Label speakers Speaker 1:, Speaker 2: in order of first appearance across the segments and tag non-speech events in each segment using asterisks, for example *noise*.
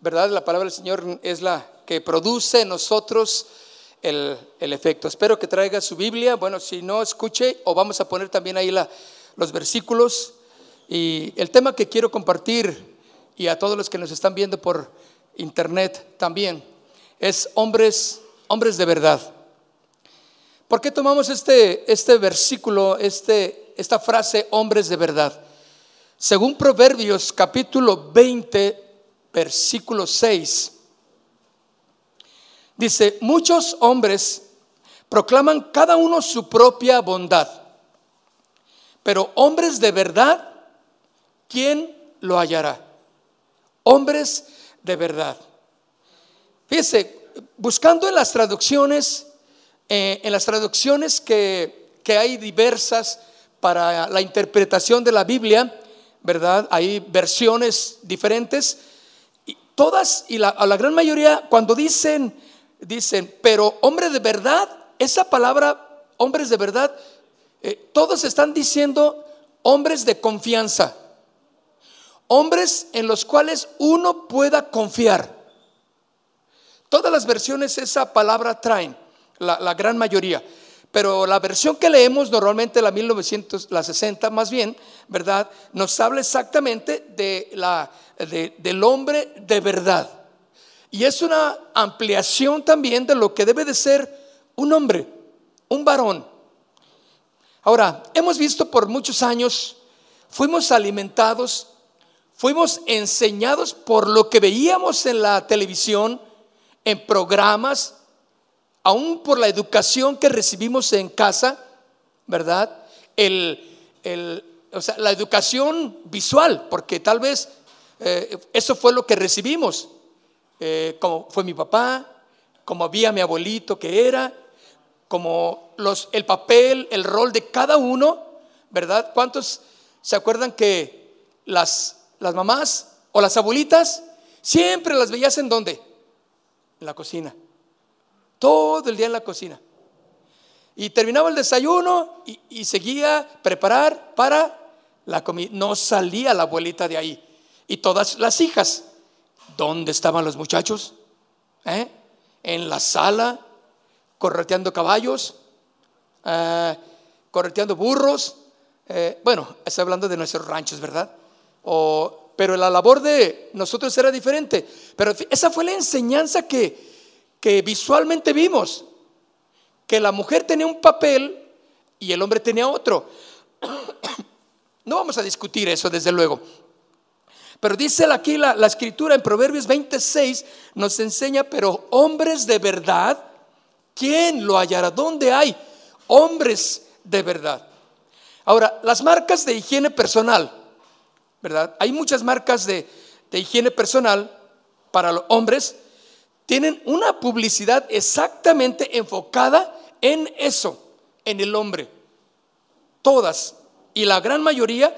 Speaker 1: ¿verdad? La palabra del Señor es la que produce en nosotros el, el efecto. Espero que traiga su Biblia. Bueno, si no, escuche o vamos a poner también ahí la, los versículos. Y el tema que quiero compartir y a todos los que nos están viendo por internet también es hombres, hombres de verdad. ¿Por qué tomamos este, este versículo, este, esta frase, hombres de verdad? Según Proverbios capítulo 20, versículo 6, dice, muchos hombres proclaman cada uno su propia bondad, pero hombres de verdad, ¿quién lo hallará? Hombres de verdad. Fíjese, buscando en las traducciones, eh, en las traducciones que, que hay diversas para la interpretación de la Biblia, ¿verdad? Hay versiones diferentes. Todas y la, a la gran mayoría, cuando dicen, dicen, pero hombre de verdad, esa palabra, hombres de verdad, eh, todos están diciendo hombres de confianza. Hombres en los cuales uno pueda confiar. Todas las versiones esa palabra traen, la gran mayoría. Pero la versión que leemos normalmente, la 1960 más bien, ¿verdad? Nos habla exactamente de la, de, del hombre de verdad. Y es una ampliación también de lo que debe de ser un hombre, un varón. Ahora, hemos visto por muchos años, fuimos alimentados, fuimos enseñados por lo que veíamos en la televisión, en programas, aún por la educación que recibimos en casa, ¿verdad? El, el, o sea, la educación visual, porque tal vez eh, eso fue lo que recibimos, eh, como fue mi papá, como había mi abuelito que era, como los, el papel, el rol de cada uno, ¿verdad? ¿Cuántos se acuerdan que las, las mamás o las abuelitas siempre las veías en dónde? En la cocina todo el día en la cocina. Y terminaba el desayuno y, seguía preparar para la comida. No salía la abuelita de ahí. Y todas las hijas, ¿dónde estaban los muchachos? ¿Eh? En la sala, correteando caballos, eh, correteando burros. Eh, bueno, estoy hablando de nuestros ranchos, ¿verdad? O, pero la labor de nosotros era diferente. Pero esa fue la enseñanza que, que visualmente vimos que la mujer tenía un papel y el hombre tenía otro. *coughs* No vamos a discutir eso, desde luego. Pero dice aquí la, la, escritura en Proverbios 26, nos enseña, pero hombres de verdad, ¿quién lo hallará? ¿Dónde hay hombres de verdad? Ahora, las marcas de higiene personal, ¿verdad? Hay muchas marcas de, de higiene personal para los hombres tienen una publicidad exactamente enfocada en eso, en el hombre. Todas y la gran mayoría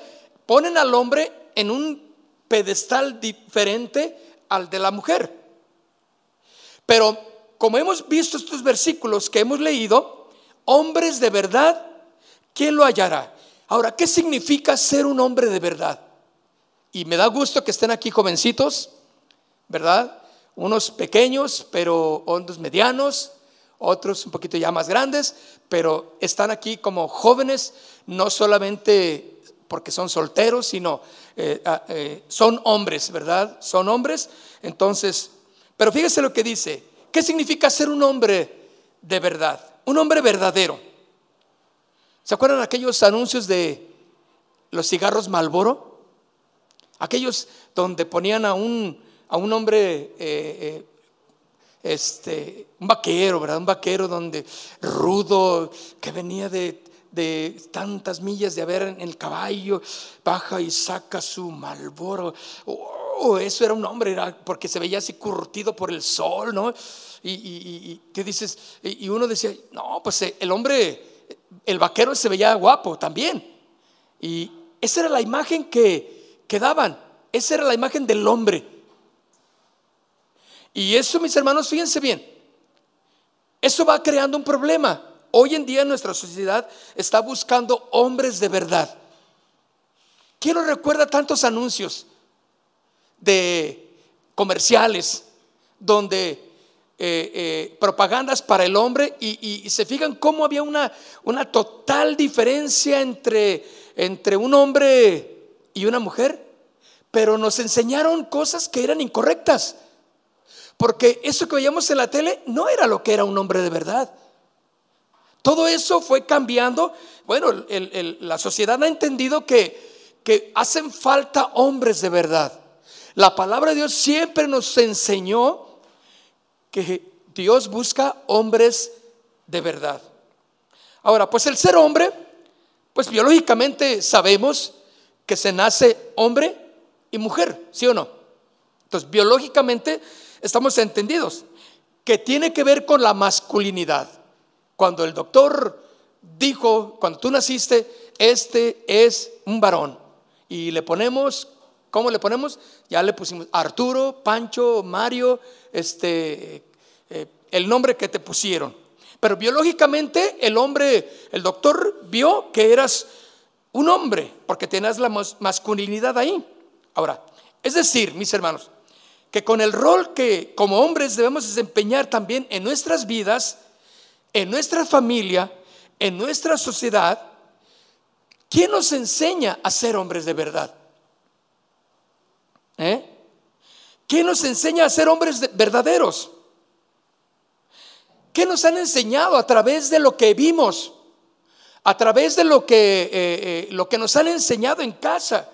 Speaker 1: ponen al hombre en un pedestal diferente al de la mujer. Pero como hemos visto estos versículos que hemos leído, hombres de verdad, ¿quién lo hallará? Ahora, ¿qué significa ser un hombre de verdad? Y me da gusto que estén aquí jovencitos, ¿verdad? Unos pequeños, pero otros medianos, otros un poquito ya más grandes, pero están aquí como jóvenes, no solamente porque son solteros, sino eh, ah, eh, son hombres, ¿verdad? Son hombres. Entonces, pero fíjese lo que dice. ¿Qué significa ser un hombre de verdad? Un hombre verdadero. ¿Se acuerdan aquellos anuncios de los cigarros Malboro? Aquellos donde ponían a un a un hombre, eh, eh, este, un vaquero, ¿verdad? Un vaquero donde rudo, que venía de, de tantas millas de haber en el caballo, baja y saca su malboro. wow, eso era un hombre, era porque se veía así curtido por el sol, ¿no? Y, ¿qué dices? Y, uno decía, no, pues eh, el hombre, el vaquero se veía guapo también. Y esa era la imagen que, que daban, esa era la imagen del hombre. Y eso, mis hermanos, fíjense bien, eso va creando un problema. Hoy en día nuestra sociedad está buscando hombres de verdad. ¿Quién nos recuerda tantos anuncios de comerciales donde eh, eh, propagandas para el hombre y, se fijan cómo había una, una total diferencia entre, entre un hombre y una mujer? Pero nos enseñaron cosas que eran incorrectas. Porque eso que veíamos en la tele no era lo que era un hombre de verdad. Todo eso fue cambiando. Bueno, la sociedad ha entendido que, que hacen falta hombres de verdad. La palabra de Dios siempre nos enseñó que Dios busca hombres de verdad. Ahora, pues el ser hombre, pues biológicamente sabemos que se nace hombre y mujer, ¿sí o no? Entonces, biológicamente estamos entendidos, que tiene que ver con la masculinidad. Cuando el doctor dijo, cuando tú naciste, este es un varón, y le ponemos, ¿cómo le ponemos? Ya le pusimos Arturo, Pancho, Mario, este, eh, el nombre que te pusieron. Pero biológicamente el hombre, el doctor vio que eras un hombre, porque tenías la masculinidad ahí. Ahora, es decir, mis hermanos, que con el rol que como hombres debemos desempeñar también en nuestras vidas, en nuestra familia, en nuestra sociedad, ¿quién nos enseña a ser hombres de verdad? ¿Eh? ¿Quién nos enseña a ser hombres verdaderos? ¿Qué nos han enseñado a través de lo que vimos? A través de lo que, eh, eh, lo que nos han enseñado en casa.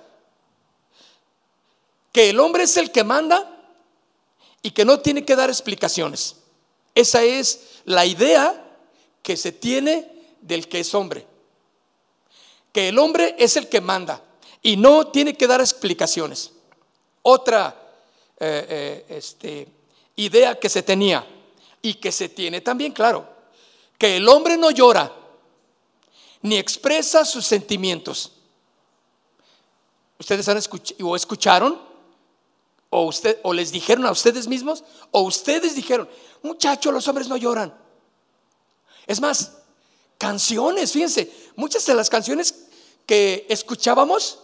Speaker 1: Que el hombre es el que manda y que no tiene que dar explicaciones. Esa es la idea que se tiene del que es hombre. Que el hombre es el que manda y no tiene que dar explicaciones. Otra eh, eh, este, idea que se tenía y que se tiene también, claro, que el hombre no llora ni expresa sus sentimientos. ¿Ustedes han escuchado o escucharon o, usted, o les dijeron a ustedes mismos, o ustedes dijeron, muchachos, los hombres no lloran. Es más, canciones, fíjense, muchas de las canciones que escuchábamos,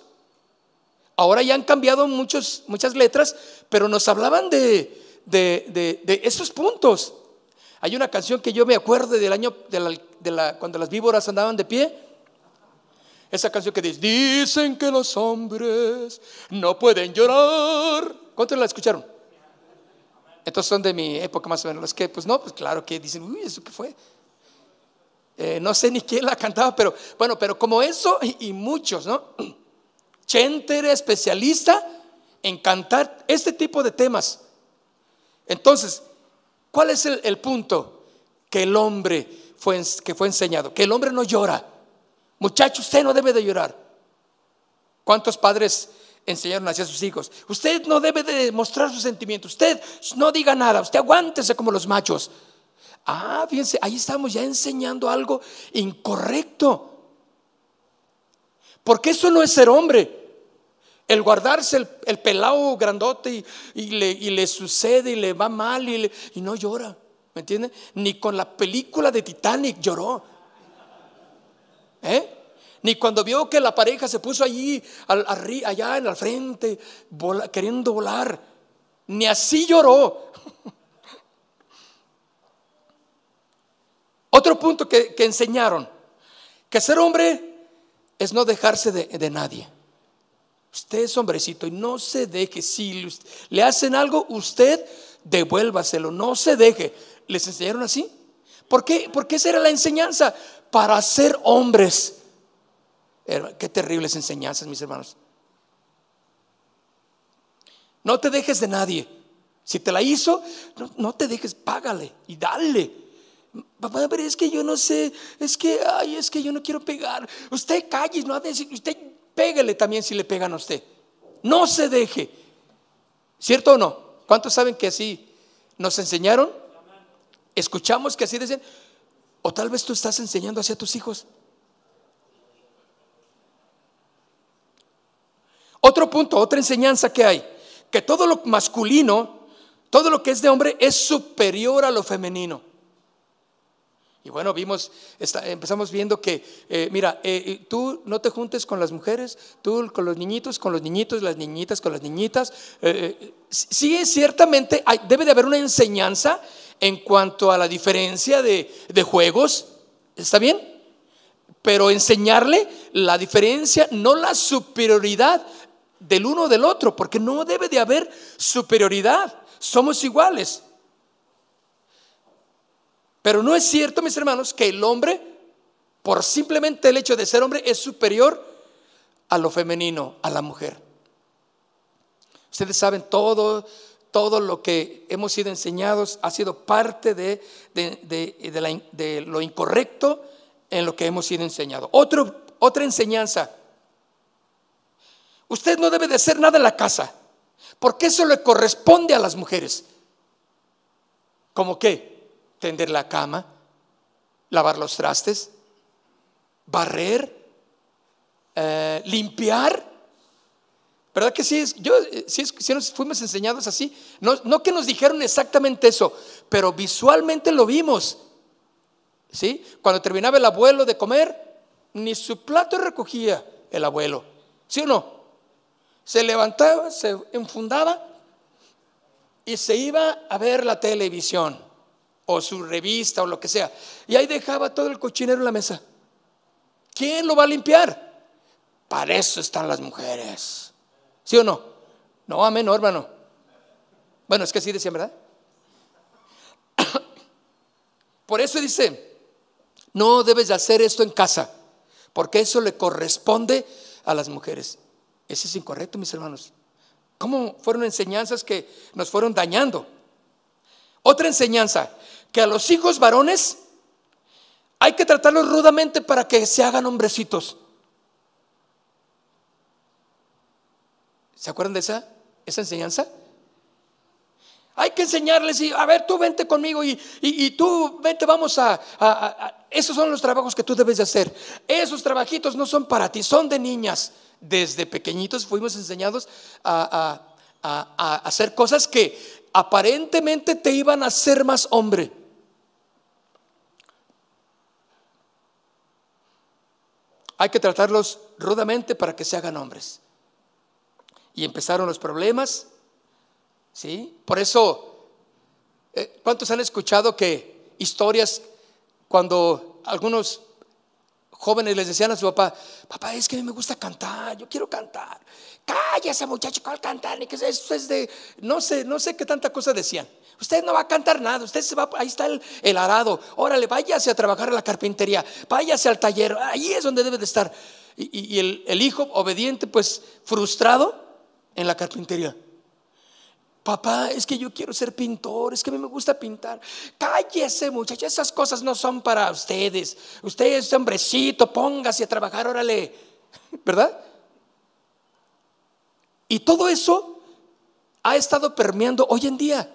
Speaker 1: ahora ya han cambiado muchos, muchas letras, pero nos hablaban de, de, de, esos puntos. Hay una canción que yo me acuerdo del año de la, cuando las víboras andaban de pie. Esa canción que dice, dicen que los hombres no pueden llorar ¿Cuántos la escucharon? Estos son de mi época más o menos. Los que, pues no, pues claro que dicen, uy, ¿eso qué fue? Eh, no sé ni quién la cantaba, pero bueno, pero como eso y, muchos, ¿no? *clears throat* Chente era especialista en cantar este tipo de temas. Entonces, ¿cuál es el, el punto? Que el hombre fue, que fue enseñado, que el hombre no llora. Muchacho, usted no debe de llorar. ¿Cuántos padres enseñaron hacia sus hijos. Usted no debe de mostrar sus sentimientos. Usted no diga nada. Usted aguántese como los machos. Ah, fíjense, ahí estamos ya enseñando algo incorrecto. Porque eso no es ser hombre. El guardarse el, el pelado grandote y, le, sucede y le va mal y, y no llora. ¿Me entiende? Ni con la película de Titanic lloró. ¿Eh? Ni cuando vio que la pareja se puso allí, allá en la frente, queriendo volar, ni así lloró. *laughs* Otro punto que, enseñaron, que ser hombre es no dejarse de, nadie. Usted es hombrecito y no se deje. Si le hacen algo, usted devuélvaselo, no se deje. ¿Les enseñaron así? ¿Por qué? Porque esa era la enseñanza para ser hombres. Qué terribles enseñanzas, mis hermanos. No te dejes de nadie. Si te la hizo, no, te dejes, págale y dale. Papá, pero es que yo no sé, es que, ay, es que yo no quiero pegar. Usted calle, no usted pégale también si le pegan a usted. No se deje. ¿Cierto o no? ¿Cuántos saben que así nos enseñaron? ¿Escuchamos que así dicen? O tal vez tú estás enseñando así a tus hijos. Otro punto, otra enseñanza que hay, que todo lo masculino, todo lo que es de hombre es superior a lo femenino. Y bueno, vimos, empezamos viendo que, eh, mira, eh, eh, tú no te juntes con las mujeres, tú con los niñitos, con los niñitos, las niñitas con las niñitas. sí, ciertamente debe de haber una enseñanza en cuanto a la diferencia de juegos, ¿está bien? Pero enseñarle la diferencia, no la superioridad del uno del otro, porque no debe de haber superioridad, somos iguales. Pero no es cierto, mis hermanos, que el hombre, por simplemente el hecho de ser hombre, es superior a lo femenino, a la mujer. Ustedes saben todo, todo lo que hemos sido enseñados ha sido parte de, de, lo incorrecto en lo que hemos sido enseñados. otra enseñanza. Usted no debe de hacer nada en la casa, porque eso le corresponde a las mujeres. ¿Cómo qué? tender la cama, lavar los trastes, barrer, eh, limpiar. ¿Verdad que sí? Yo, eh, sí, nos fuimos enseñados así. No, no, que nos dijeron exactamente eso, pero visualmente lo vimos. ¿Sí? Cuando terminaba el abuelo de comer, ni su plato recogía el abuelo. ¿Sí o no? Se levantaba, se enfundaba y se iba a ver la televisión o su revista o lo que sea. Y ahí dejaba todo el cochinero en la mesa. ¿Quién lo va a limpiar? Para eso están las mujeres. ¿Sí o no? No, amén, no, hermano. Bueno, es que así decían, ¿verdad? *coughs* Por eso dice, no debes de hacer esto en casa, porque eso le corresponde a las mujeres. Eso es incorrecto, mis hermanos. ¿Cómo fueron enseñanzas que nos fueron dañando? Otra enseñanza, que a los hijos varones hay que tratarlos rudamente para que se hagan hombrecitos. ¿Se acuerdan de esa, esa enseñanza? Hay que enseñarles y, a ver, tú vente conmigo y, y, tú vente, vamos a, Esos son los trabajos que tú debes de hacer. Esos trabajitos no son para ti, son de niñas. Desde pequeñitos fuimos enseñados a, a hacer cosas que aparentemente te iban a hacer más hombre. Hay que tratarlos rudamente para que se hagan hombres. Y empezaron los problemas, ¿sí? Por eso, eh, ¿cuántos han escuchado que historias cuando algunos jóvenes les decían a su papá, papá, es que a mí me gusta cantar, yo quiero cantar. Cállese muchacho, ¿cuál cantar? Ni que es de, no sé, no sé qué tanta cosa decían. Usted no va a cantar nada, usted se va, ahí está el, arado, órale, váyase a trabajar en la carpintería, váyase al taller, ahí es donde debe de estar. Y, el, el hijo obediente, pues frustrado en la carpintería. Papá, es que yo quiero ser pintor, es que a mí me gusta pintar. Cállese, muchacha, esas cosas no son para ustedes. Usted es hombrecito, póngase a trabajar, órale. *laughs* ¿Verdad? Y todo eso ha estado permeando hoy en día.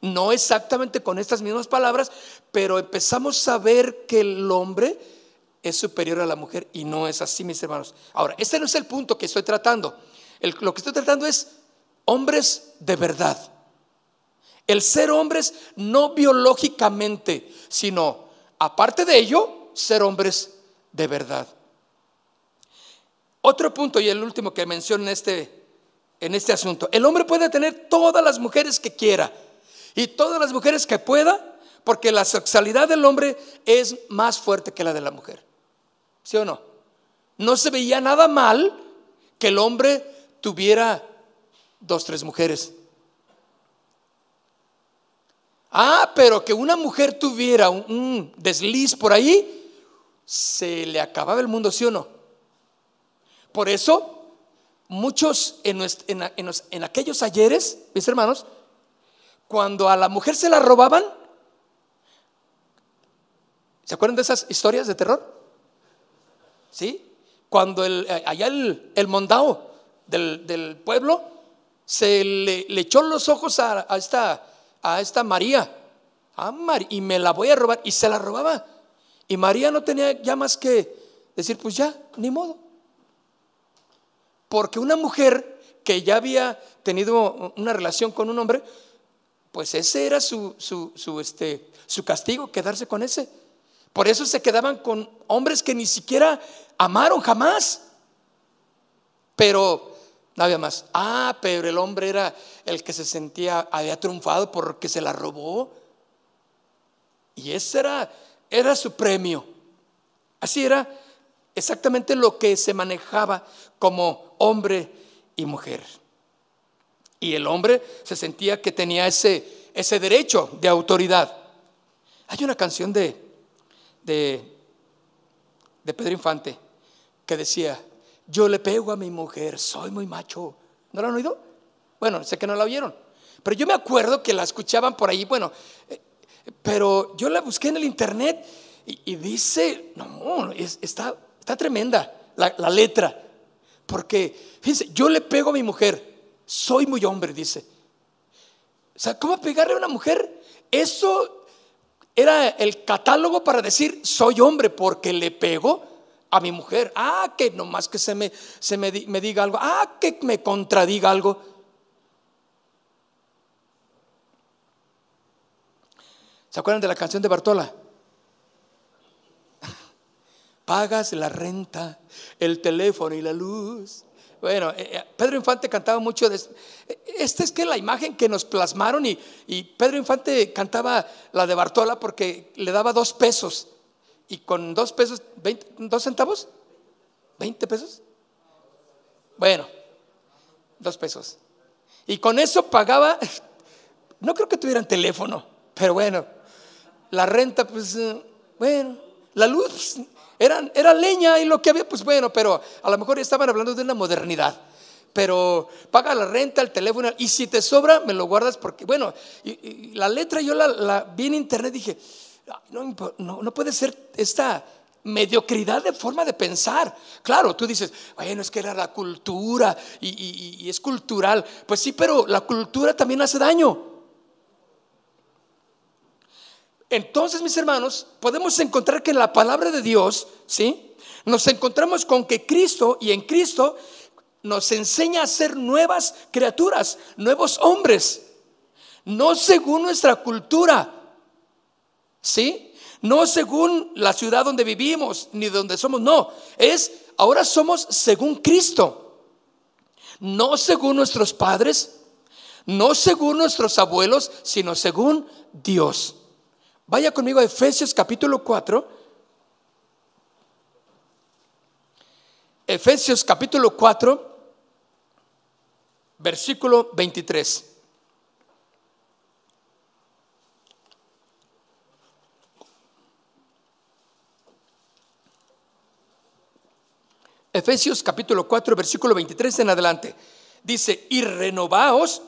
Speaker 1: No exactamente con estas mismas palabras, pero empezamos a ver que el hombre es superior a la mujer y no es así, mis hermanos. Ahora, este no es el punto que estoy tratando. lo que estoy tratando es hombres de verdad. El ser hombres no biológicamente, sino aparte de ello, ser hombres de verdad. Otro punto y el último que menciono en este, en este asunto. El hombre puede tener todas las mujeres que quiera y todas las mujeres que pueda, porque la sexualidad del hombre es más fuerte que la de la mujer. ¿Sí o no? No se veía nada mal que el hombre tuviera dos, tres mujeres. Ah, pero que una mujer tuviera un, desliz por ahí, se le acababa el mundo, ¿sí o no? Por eso, muchos en, en aquellos ayeres, mis hermanos, cuando a la mujer se la robaban, ¿se acuerdan de esas historias de terror? ¿Sí? Cuando el, allá el, el mondao del, del pueblo se le, echó los ojos a, esta, a esta María. Ah, y me la voy a robar. Y se la robaba. Y María no tenía ya más que decir, pues ya, ni modo. Porque una mujer que ya había tenido una relación con un hombre, pues ese era su, su, este, su castigo, quedarse con ese. Por eso se quedaban con hombres que ni siquiera amaron jamás. Pero no había más. Ah, pero el hombre era el que se sentía, había triunfado porque se la robó. Y ese era, era su premio. Así era exactamente lo que se manejaba como hombre y mujer. Y el hombre se sentía que tenía ese, ese derecho de autoridad. Hay una canción de, de, de Pedro Infante que decía, yo le pego a mi mujer, soy muy macho. ¿No lo han oído? Bueno, sé que no la oyeron. Pero yo me acuerdo que la escuchaban por ahí, bueno, eh, pero yo la busqué en el internet y, dice, no, está, está tremenda la, la letra. Porque, fíjense, yo le pego a mi mujer, soy muy hombre, dice. O sea, ¿cómo pegarle a una mujer? Eso era el catálogo para decir, soy hombre porque le pego a mi mujer. Ah, que nomás que se me, se me, diga algo. Ah, que me contradiga algo. ¿Se acuerdan de la canción de Bartola? *laughs* Pagas la renta, el teléfono y la luz. Bueno, eh, eh, Pedro Infante cantaba mucho de... Esta es que la imagen que nos plasmaron y, y Pedro Infante cantaba la de Bartola porque le daba dos pesos y con dos pesos, dos centavos, 20 pesos. Bueno, dos pesos. Y con eso pagaba, *laughs* no creo que tuvieran teléfono, pero bueno, la renta, pues, eh, bueno, la luz *laughs* era, era leña y lo que había, pues bueno, pero a lo mejor estaban hablando de una modernidad pero paga la renta, el teléfono, y si te sobra, me lo guardas porque, bueno, la letra yo la, la, vi en internet, dije, no, puede ser esta mediocridad de forma de pensar. Claro, tú dices, bueno, es que era la cultura y, es cultural. Pues sí, pero la cultura también hace daño. Entonces, mis hermanos, podemos encontrar que en la palabra de Dios, ¿sí? Nos encontramos con que Cristo y en Cristo nos enseña a ser nuevas criaturas, nuevos hombres, no según nuestra cultura, ¿Sí? No según la ciudad donde vivimos, ni donde somos, no. Es, ahora somos según Cristo. No según nuestros padres, no según nuestros abuelos, sino según Dios. Vaya conmigo a Efesios capítulo 4. Efesios capítulo 4, versículo 23. Efesios capítulo 4, versículo 23 en adelante. Dice, y renovaos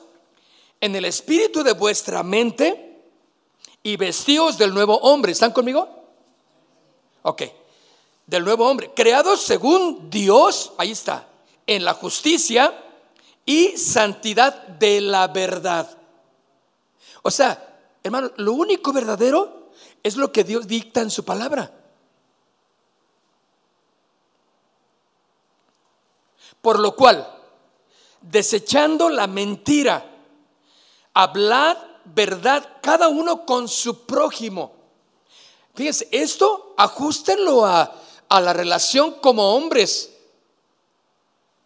Speaker 1: en el espíritu de vuestra mente y vestíos del nuevo hombre. ¿Están conmigo? Ok, del nuevo hombre, creados según Dios, ahí está, en la justicia y santidad de la verdad. O sea, hermano, lo único verdadero es lo que Dios dicta en su palabra. Por lo cual, desechando la mentira, hablad verdad cada uno con su prójimo. Fíjense, esto ajustenlo a, a la relación como hombres,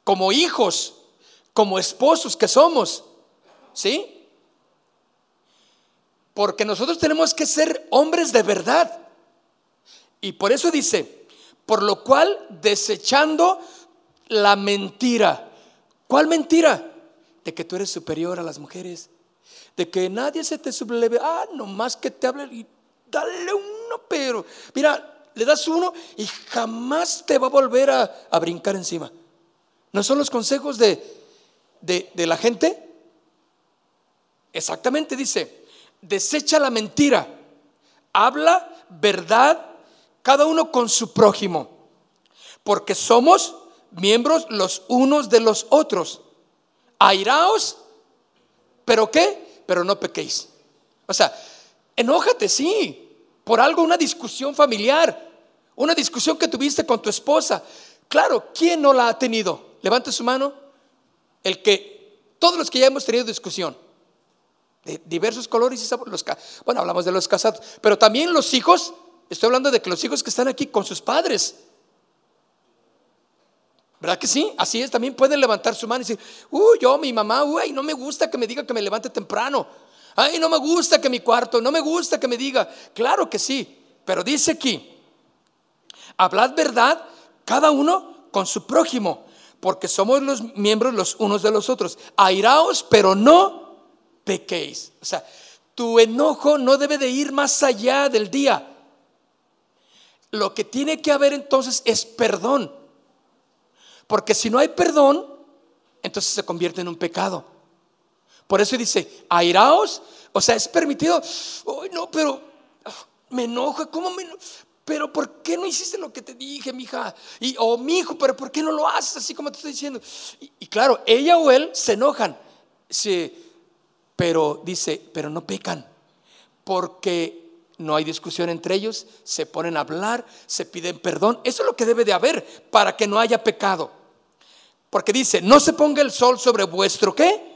Speaker 1: como hijos, como esposos que somos. ¿Sí? Porque nosotros tenemos que ser hombres de verdad. Y por eso dice, por lo cual desechando la mentira. ¿Cuál mentira? De que tú eres superior a las mujeres. De que nadie se te subleve. Ah, nomás que te hable y dale uno, pero mira, le das uno y jamás te va a volver a, a brincar encima. ¿No son los consejos de, de, de la gente? Exactamente dice, desecha la mentira, habla verdad, cada uno con su prójimo, porque somos miembros los unos de los otros. Airaos ¿Pero qué? Pero no pequéis. O sea, enójate, sí, por algo, una discusión familiar, una discusión que tuviste con tu esposa. Claro, ¿quién no la ha tenido? Levante su mano. El que, todos los que ya hemos tenido discusión, de diversos colores y sabores, bueno, hablamos de los casados, pero también los hijos, estoy hablando de que los hijos que están aquí con sus padres, ¿Verdad que sí? Así es, también pueden levantar su mano y decir, uy, yo, mi mamá, uy, no me gusta que me diga que me levante temprano. Ay, no me gusta que mi cuarto, no me gusta que me diga. Claro que sí, pero dice aquí, hablad verdad cada uno con su prójimo, porque somos los miembros los unos de los otros. Airaos, pero no pequéis. O sea, tu enojo no debe de ir más allá del día. Lo que tiene que haber entonces es perdón. Porque si no hay perdón, entonces se convierte en un pecado. Por eso dice, airaos, o sea, es permitido. No, pero me enoja, ¿cómo me Pero ¿por qué no hiciste lo que te dije, mija? Y o mi hijo, pero ¿por qué no lo haces así como te estoy diciendo? Y, claro, ella o él se enojan. Sí, pero dice, pero no pecan. Porque no hay discusión entre ellos, se ponen a hablar, se piden perdón. Eso es lo que debe de haber para que no haya pecado. Porque dice, no se ponga el sol sobre vuestro qué?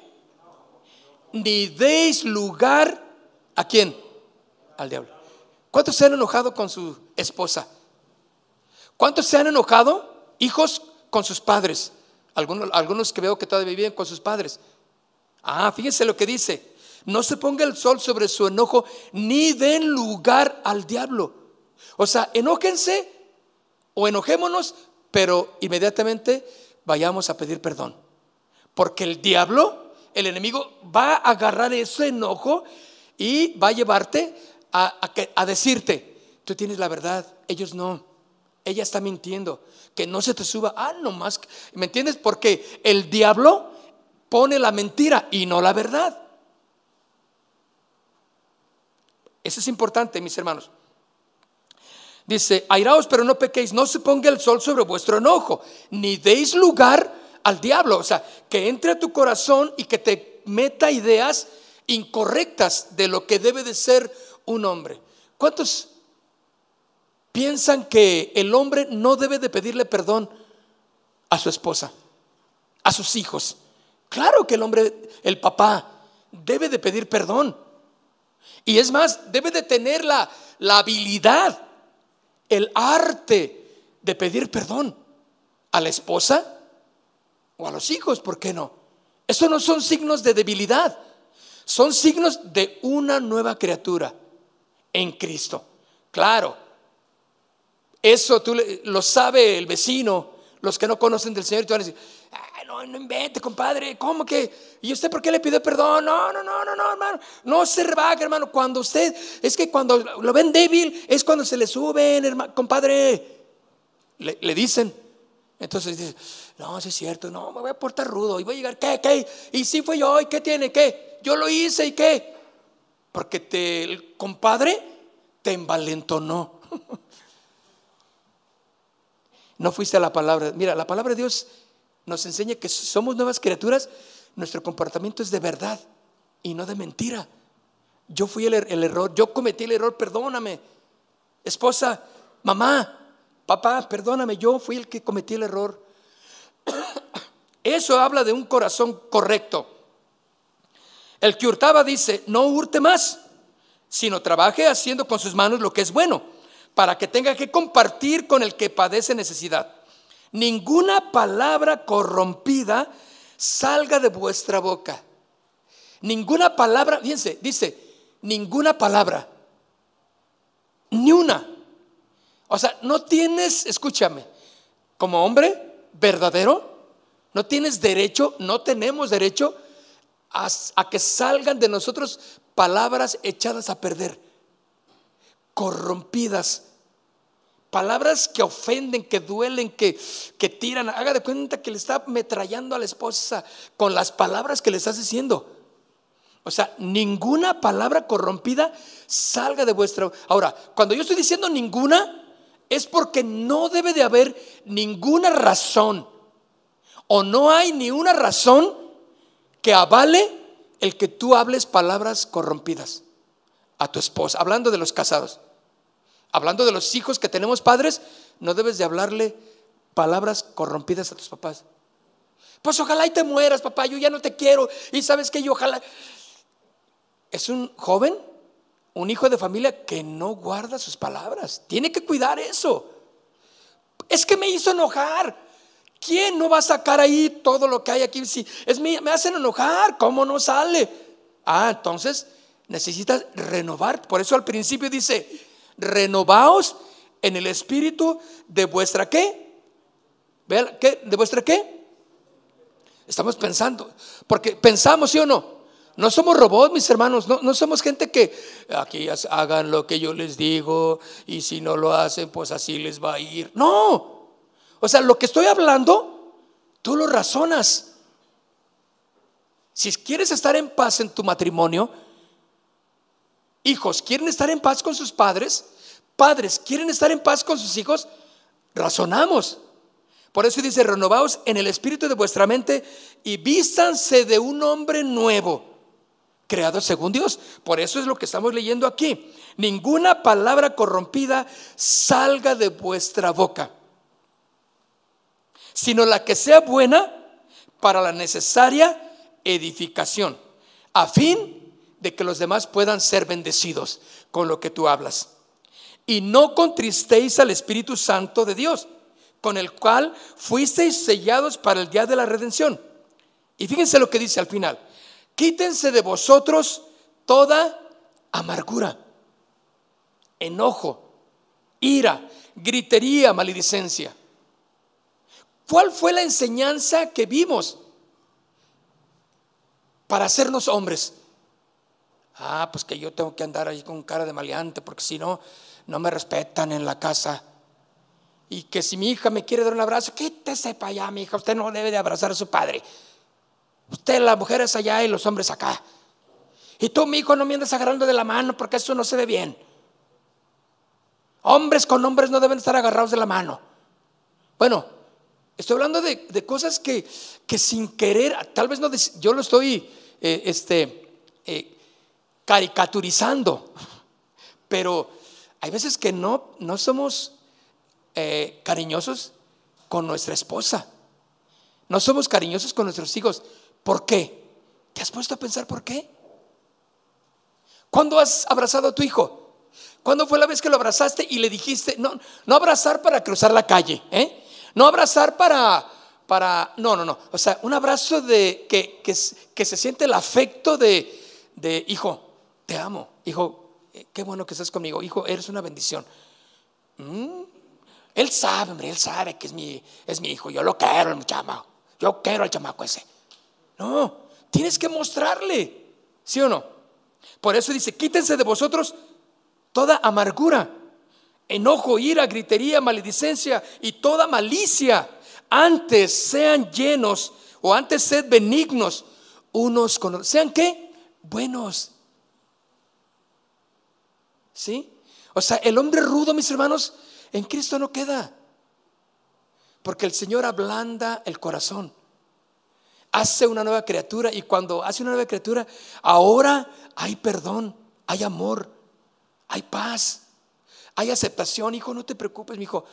Speaker 1: Ni deis lugar a quién? Al diablo. ¿Cuántos se han enojado con su esposa? ¿Cuántos se han enojado, hijos, con sus padres? Algunos, algunos que veo que todavía viven con sus padres. Ah, fíjense lo que dice. No se ponga el sol sobre su enojo, ni den lugar al diablo. O sea, enójense o enojémonos, pero inmediatamente vayamos a pedir perdón. Porque el diablo, el enemigo, va a agarrar ese enojo y va a llevarte a, a, decirte, tú tienes la verdad, ellos no. Ella está mintiendo. Que no se te suba. Ah, no más. ¿Me entiendes? Porque el diablo pone la mentira y no la verdad. Eso es importante, mis hermanos. Dice, airaos pero no pequéis, no se ponga el sol sobre vuestro enojo, ni deis lugar al diablo. O sea, que entre a tu corazón y que te meta ideas incorrectas de lo que debe de ser un hombre. ¿Cuántos piensan que el hombre no debe de pedirle perdón a su esposa, a sus hijos? Claro que el hombre, el papá, debe de pedir perdón. Y es más, debe de tener la, la habilidad el arte de pedir perdón a la esposa o a los hijos, ¿por qué no? Eso no son signos de debilidad, son signos de una nueva criatura en Cristo. Claro, eso tú lo sabe el vecino, los que no conocen del Señor, te van a decir, no, invente, compadre, ¿cómo que? ¿Y usted por qué le pide perdón? No, no, no, no, no, hermano, no se rebaje, hermano. Cuando usted, es que cuando lo ven débil, es cuando se le suben, hermano, compadre. Le, dicen. Entonces dice, no, es cierto, no, me voy a portar rudo y voy a llegar, ¿qué, qué? Y si fue yo, ¿y qué tiene? ¿Qué? Yo lo hice, ¿y qué? Porque te, el compadre te envalentonó. *laughs* No fuiste a la palabra. Mira, la palabra de Dios nos enseña que somos nuevas criaturas, nuestro comportamiento es de verdad y no de mentira. Yo fui el, el, error, yo cometí el error, perdóname. Esposa, mamá, papá, perdóname, yo fui el que cometí el error. Eso habla de un corazón correcto. El que hurtaba dice, no hurte más, sino trabaje haciendo con sus manos lo que es bueno, para que tenga que compartir con el que padece necesidad ninguna palabra corrompida salga de vuestra boca. Ninguna palabra, fíjense, dice, ninguna palabra. Ni una. O sea, no tienes, escúchame, como hombre verdadero, no tienes derecho, no tenemos derecho a, a que salgan de nosotros palabras echadas a perder, corrompidas Palabras que ofenden, que duelen, que, que tiran. Haga de cuenta que le está metrallando a la esposa con las palabras que le estás diciendo. O sea, ninguna palabra corrompida salga de vuestra. Ahora, cuando yo estoy diciendo ninguna, es porque no debe de haber ninguna razón. O no hay ni una razón que avale el que tú hables palabras corrompidas a tu esposa, hablando de los casados, hablando de los hijos que tenemos padres, no debes de hablarle palabras corrompidas a tus papás. Pues ojalá y te mueras, papá, yo ya no te quiero. Y sabes que yo ojalá... Es un joven, un hijo de familia que no guarda sus palabras. Tiene que cuidar eso. Es que me hizo enojar. ¿Quién no va a sacar ahí todo lo que hay aquí? Si es me hacen enojar, ¿cómo no sale? Ah, entonces necesitas renovar. Por eso al principio dice, renovaos en el espíritu de vuestra qué? ¿Vean qué? ¿De vuestra qué? Estamos pensando, porque pensamos, ¿sí o no? No somos robots, mis hermanos, no, no somos gente que aquí hagan lo que yo les digo y si no lo hacen, pues así les va a ir. No, o sea, lo que estoy hablando, tú lo razonas. Si quieres estar en paz en tu matrimonio, hijos quieren estar en paz con sus padres, padres quieren estar en paz con sus hijos, razonamos. Por eso dice, renovaos en el espíritu de vuestra mente y vístanse de un hombre nuevo, creado según Dios. Por eso es lo que estamos leyendo aquí. Ninguna palabra corrompida salga de vuestra boca, sino la que sea buena para la necesaria edificación, a fin de que los demás puedan ser bendecidos con lo que tú hablas. Y no contristéis al Espíritu Santo de Dios con el cual fuisteis sellados para el día de la redención. Y fíjense lo que dice al final. Quítense de vosotros toda amargura, enojo, ira, gritería, maledicencia. ¿Cuál fue la enseñanza que vimos para hacernos hombres? Ah, pues que yo tengo que andar ahí con cara de maleante porque si no, no me respetan en la casa y que si mi hija me quiere dar un abrazo, quítese para allá, mi hija, usted no debe de abrazar a su padre. Usted, las mujeres allá y los hombres acá. Y tú, mi hijo, no me andes agarrando de la mano porque eso no se ve bien. Hombres con hombres no deben estar agarrados de la mano. Bueno, estoy hablando de, cosas que, que, sin querer, tal vez no, yo lo estoy eh, este, eh, caricaturizando, pero hay veces que no, no somos eh, cariñosos con nuestra esposa. No somos cariñosos con nuestros hijos. ¿Por qué? ¿Te has puesto a pensar por qué? ¿Cuándo has abrazado a tu hijo? ¿Cuándo fue la vez que lo abrazaste y le dijiste, no, no abrazar para cruzar la calle, ¿eh? No abrazar para, para, no, no, no. O sea, un abrazo de que, que, se siente el afecto de, de, hijo, te amo, hijo, eh, qué bueno que estás conmigo, hijo, eres una bendición. Mm, él sabe, hombre, él sabe que es mi, es mi hijo. Yo lo quiero, el chamaco. Yo quiero al chamaco ese. No, tienes que mostrarle. ¿Sí o no? Por eso dice, quítense de vosotros toda amargura, enojo, ira, gritería, maledicencia y toda malicia. Antes sean llenos o antes sed benignos unos con otros. ¿Sean qué? Buenos. ¿Sí? O sea, el hombre rudo, mis hermanos, en Cristo no queda. Porque el Señor ablanda el corazón. Hace una nueva criatura y cuando hace una nueva criatura, ahora hay perdón, hay amor, hay paz, hay aceptación. Hijo, no te preocupes, mi hijo.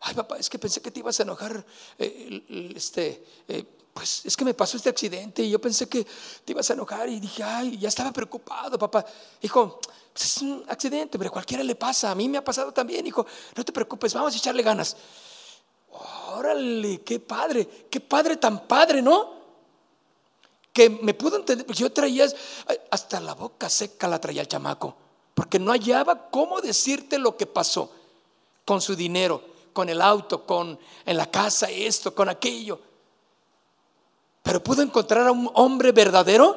Speaker 1: Ay, papá, es que pensé que te ibas a enojar. Eh, este, eh, pues es que me pasó este accidente y yo pensé que te ibas a enojar y dije, ay, ya estaba preocupado, papá. Hijo, pues es un accidente, pero a cualquiera le pasa. A mí me ha pasado también, hijo. No te preocupes, vamos a echarle ganas. Órale, qué padre, qué padre tan padre, ¿no? Que me pudo entender, porque yo traía hasta la boca seca la traía el chamaco, porque no hallaba cómo decirte lo que pasó con su dinero, con el auto, con en la casa esto, con aquello. Pero pudo encontrar a un hombre verdadero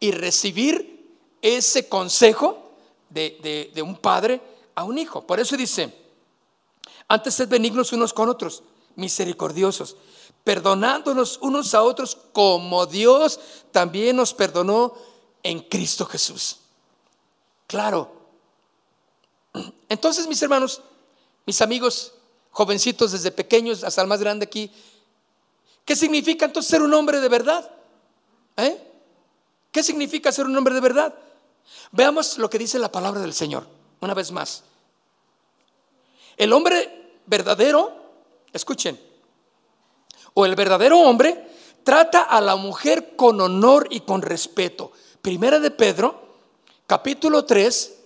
Speaker 1: y recibir ese consejo de, un padre a un hijo. Por eso dice, antes sed benignos unos con otros, misericordiosos, perdonándonos unos a otros como Dios también nos perdonó en Cristo Jesús. Claro. Entonces, mis hermanos, mis amigos, jovencitos desde pequeños hasta el más grande aquí, ¿Qué significa entonces ser un hombre de verdad? ¿Eh? ¿Qué significa ser un hombre de verdad? Veamos lo que dice la palabra del Señor, una vez más. El hombre verdadero, escuchen, o el verdadero hombre trata a la mujer con honor y con respeto. Primera de Pedro, capítulo 3,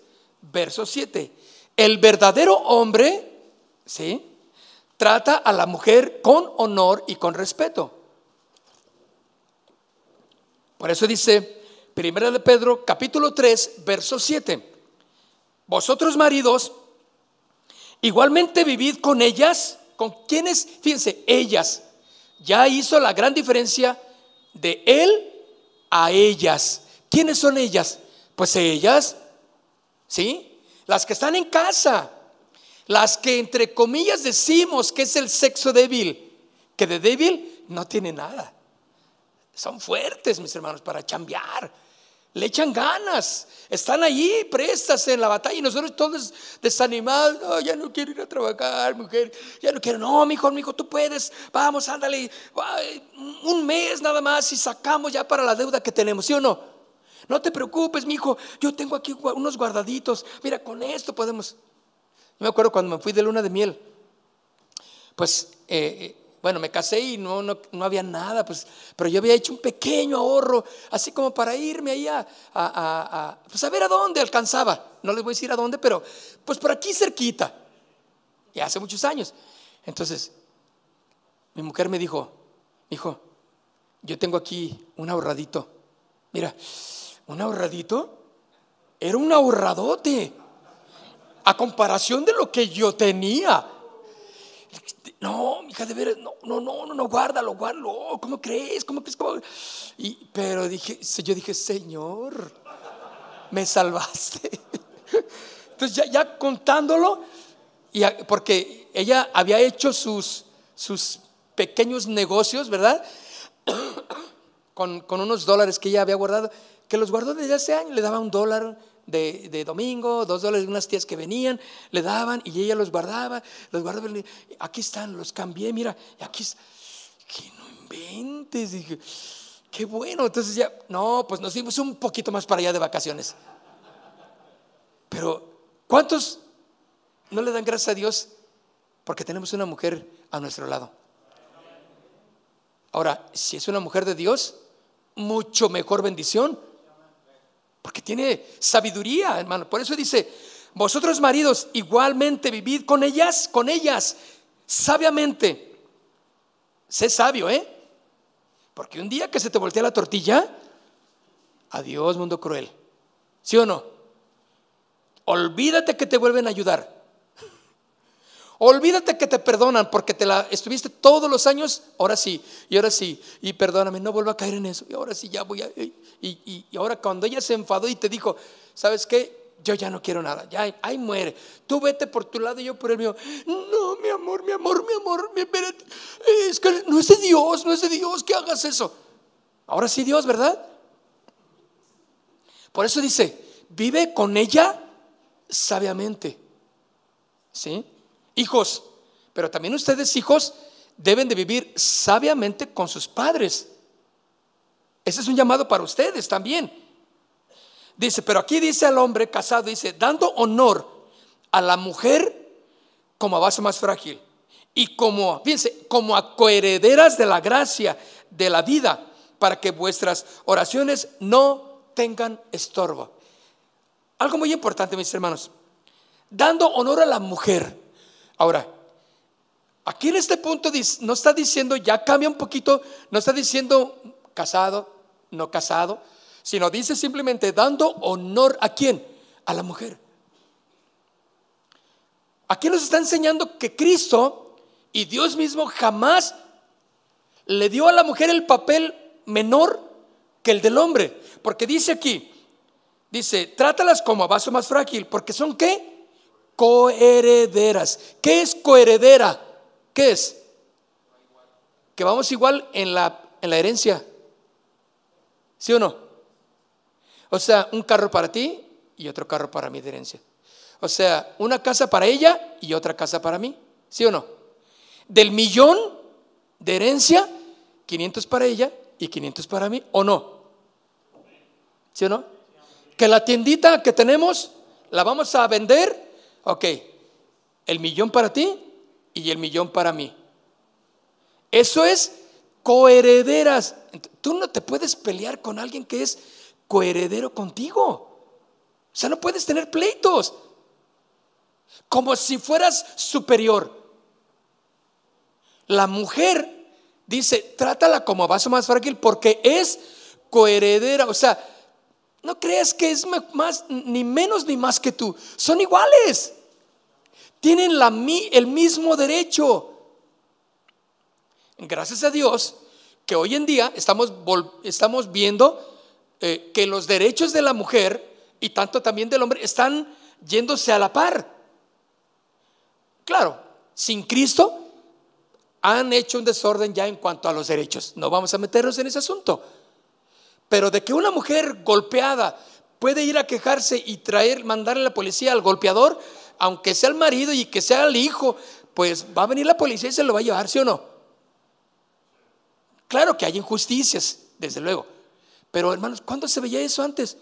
Speaker 1: verso 7. El verdadero hombre, ¿sí? Trata a la mujer con honor y con respeto. Por eso dice, Primera de Pedro, capítulo 3, verso 7. Vosotros maridos, igualmente vivid con ellas, con quienes, fíjense, ellas. Ya hizo la gran diferencia de él a ellas. ¿Quiénes son ellas? Pues ellas, ¿sí? Las que están en casa, las que entre comillas decimos que es el sexo débil, que de débil no tiene nada. Son fuertes, mis hermanos, para chambear. Le echan ganas. Están allí prestas en la batalla y nosotros todos desanimados. ya no quiero ir a trabajar, mujer. Ya no quiero. No, mi hijo, mi hijo, tú puedes. Vamos, ándale. Un mes nada más y sacamos ya para la deuda que tenemos, ¿sí o no? No te preocupes, mi hijo. Yo tengo aquí unos guardaditos. Mira, con esto podemos. Yo me acuerdo cuando me fui de luna de miel. Pues eh, eh bueno, me casé y no, no, había nada, pues, pero yo había hecho un pequeño ahorro, así como para irme ahí a, a, pues a ver a dónde alcanzaba. No les voy a decir a dónde, pero pues por aquí cerquita. Y hace muchos años. Entonces, mi mujer me dijo, hijo, yo tengo aquí un ahorradito. Mira, un ahorradito era un ahorradote a comparación de lo que yo tenía. No, hija, de veras, no, no, no, no, no, guárdalo, guárdalo. ¿Cómo crees? ¿Cómo crees? Y, pero dije, yo dije, Señor, me salvaste. *laughs* Entonces ya, ya contándolo, y, porque ella había hecho sus, sus pequeños negocios, ¿verdad? *coughs* con, con unos dólares que ella había guardado, que los guardó desde hace años, le daba un dólar, de, domingo, dos dólares de unas tías que venían, le daban y ella los guardaba, los guardaba. Aquí están, los cambié, mira, y aquí que no inventes, dije, qué bueno. Entonces ya, no, pues nos fuimos un poquito más para allá de vacaciones. Pero, ¿cuántos no le dan gracias a Dios porque tenemos una mujer a nuestro lado? Ahora, si es una mujer de Dios, mucho mejor bendición porque tiene sabiduría, hermano. Por eso dice, vosotros maridos igualmente vivid con ellas, con ellas, sabiamente. Sé sabio, ¿eh? Porque un día que se te voltea la tortilla, adiós mundo cruel. ¿Sí o no? Olvídate que te vuelven a ayudar. Olvídate que te perdonan porque te la estuviste todos los años, ahora sí, y ahora sí, y perdóname, no vuelvo a caer en eso, y ahora sí, ya voy a... Y, ahora cuando ella se enfadó y te dijo, ¿sabes qué? Yo ya no quiero nada, ya, ahí muere. Tú vete por tu lado y yo por el mío. No, mi amor, mi amor, mi amor, mi. Es que no es de Dios, no es de Dios que hagas eso. Ahora sí Dios, ¿verdad? Por eso dice, vive con ella sabiamente. ¿Sí? Hijos, pero también ustedes hijos deben de vivir sabiamente con sus padres. Ese es un llamado para ustedes también. Dice, pero aquí dice al hombre casado, dice, dando honor a la mujer como a base más frágil y como, fíjense, como a coherederas de la gracia de la vida, para que vuestras oraciones no tengan estorbo. Algo muy importante, mis hermanos, dando honor a la mujer. Ahora, aquí en este punto no está diciendo, ya cambia un poquito, no está diciendo casado, no casado, sino dice simplemente dando honor a quién? A la mujer. Aquí nos está enseñando que Cristo y Dios mismo jamás le dio a la mujer el papel menor que el del hombre. Porque dice aquí, dice, trátalas como a vaso más frágil, porque son qué? Coherederas. ¿Qué es coheredera? ¿Qué es? Que vamos igual en la, en la herencia. ¿Sí o no? O sea, un carro para ti y otro carro para mi herencia. O sea, una casa para ella y otra casa para mí. ¿Sí o no? Del millón de herencia, 500 para ella y 500 para mí, ¿o no? ¿Sí o no? Que la tiendita que tenemos la vamos a vender. Ok, el millón para ti y el millón para mí. Eso es coherederas. Tú no te puedes pelear con alguien que es coheredero contigo. O sea, no puedes tener pleitos. Como si fueras superior. La mujer dice, trátala como vaso más frágil porque es coheredera. O sea, no creas que es más, ni menos ni más que tú. Son iguales. Tienen el mismo derecho. Gracias a Dios que hoy en día estamos, estamos viendo eh, que los derechos de la mujer y tanto también del hombre están yéndose a la par. Claro, sin Cristo han hecho un desorden ya en cuanto a los derechos. No vamos a meternos en ese asunto. Pero de que una mujer golpeada puede ir a quejarse y traer, mandarle a la policía al golpeador, aunque sea el marido y que sea el hijo, pues va a venir la policía y se lo va a llevar, ¿sí o no? Claro que hay injusticias, desde luego. Pero hermanos, ¿cuándo se veía eso antes?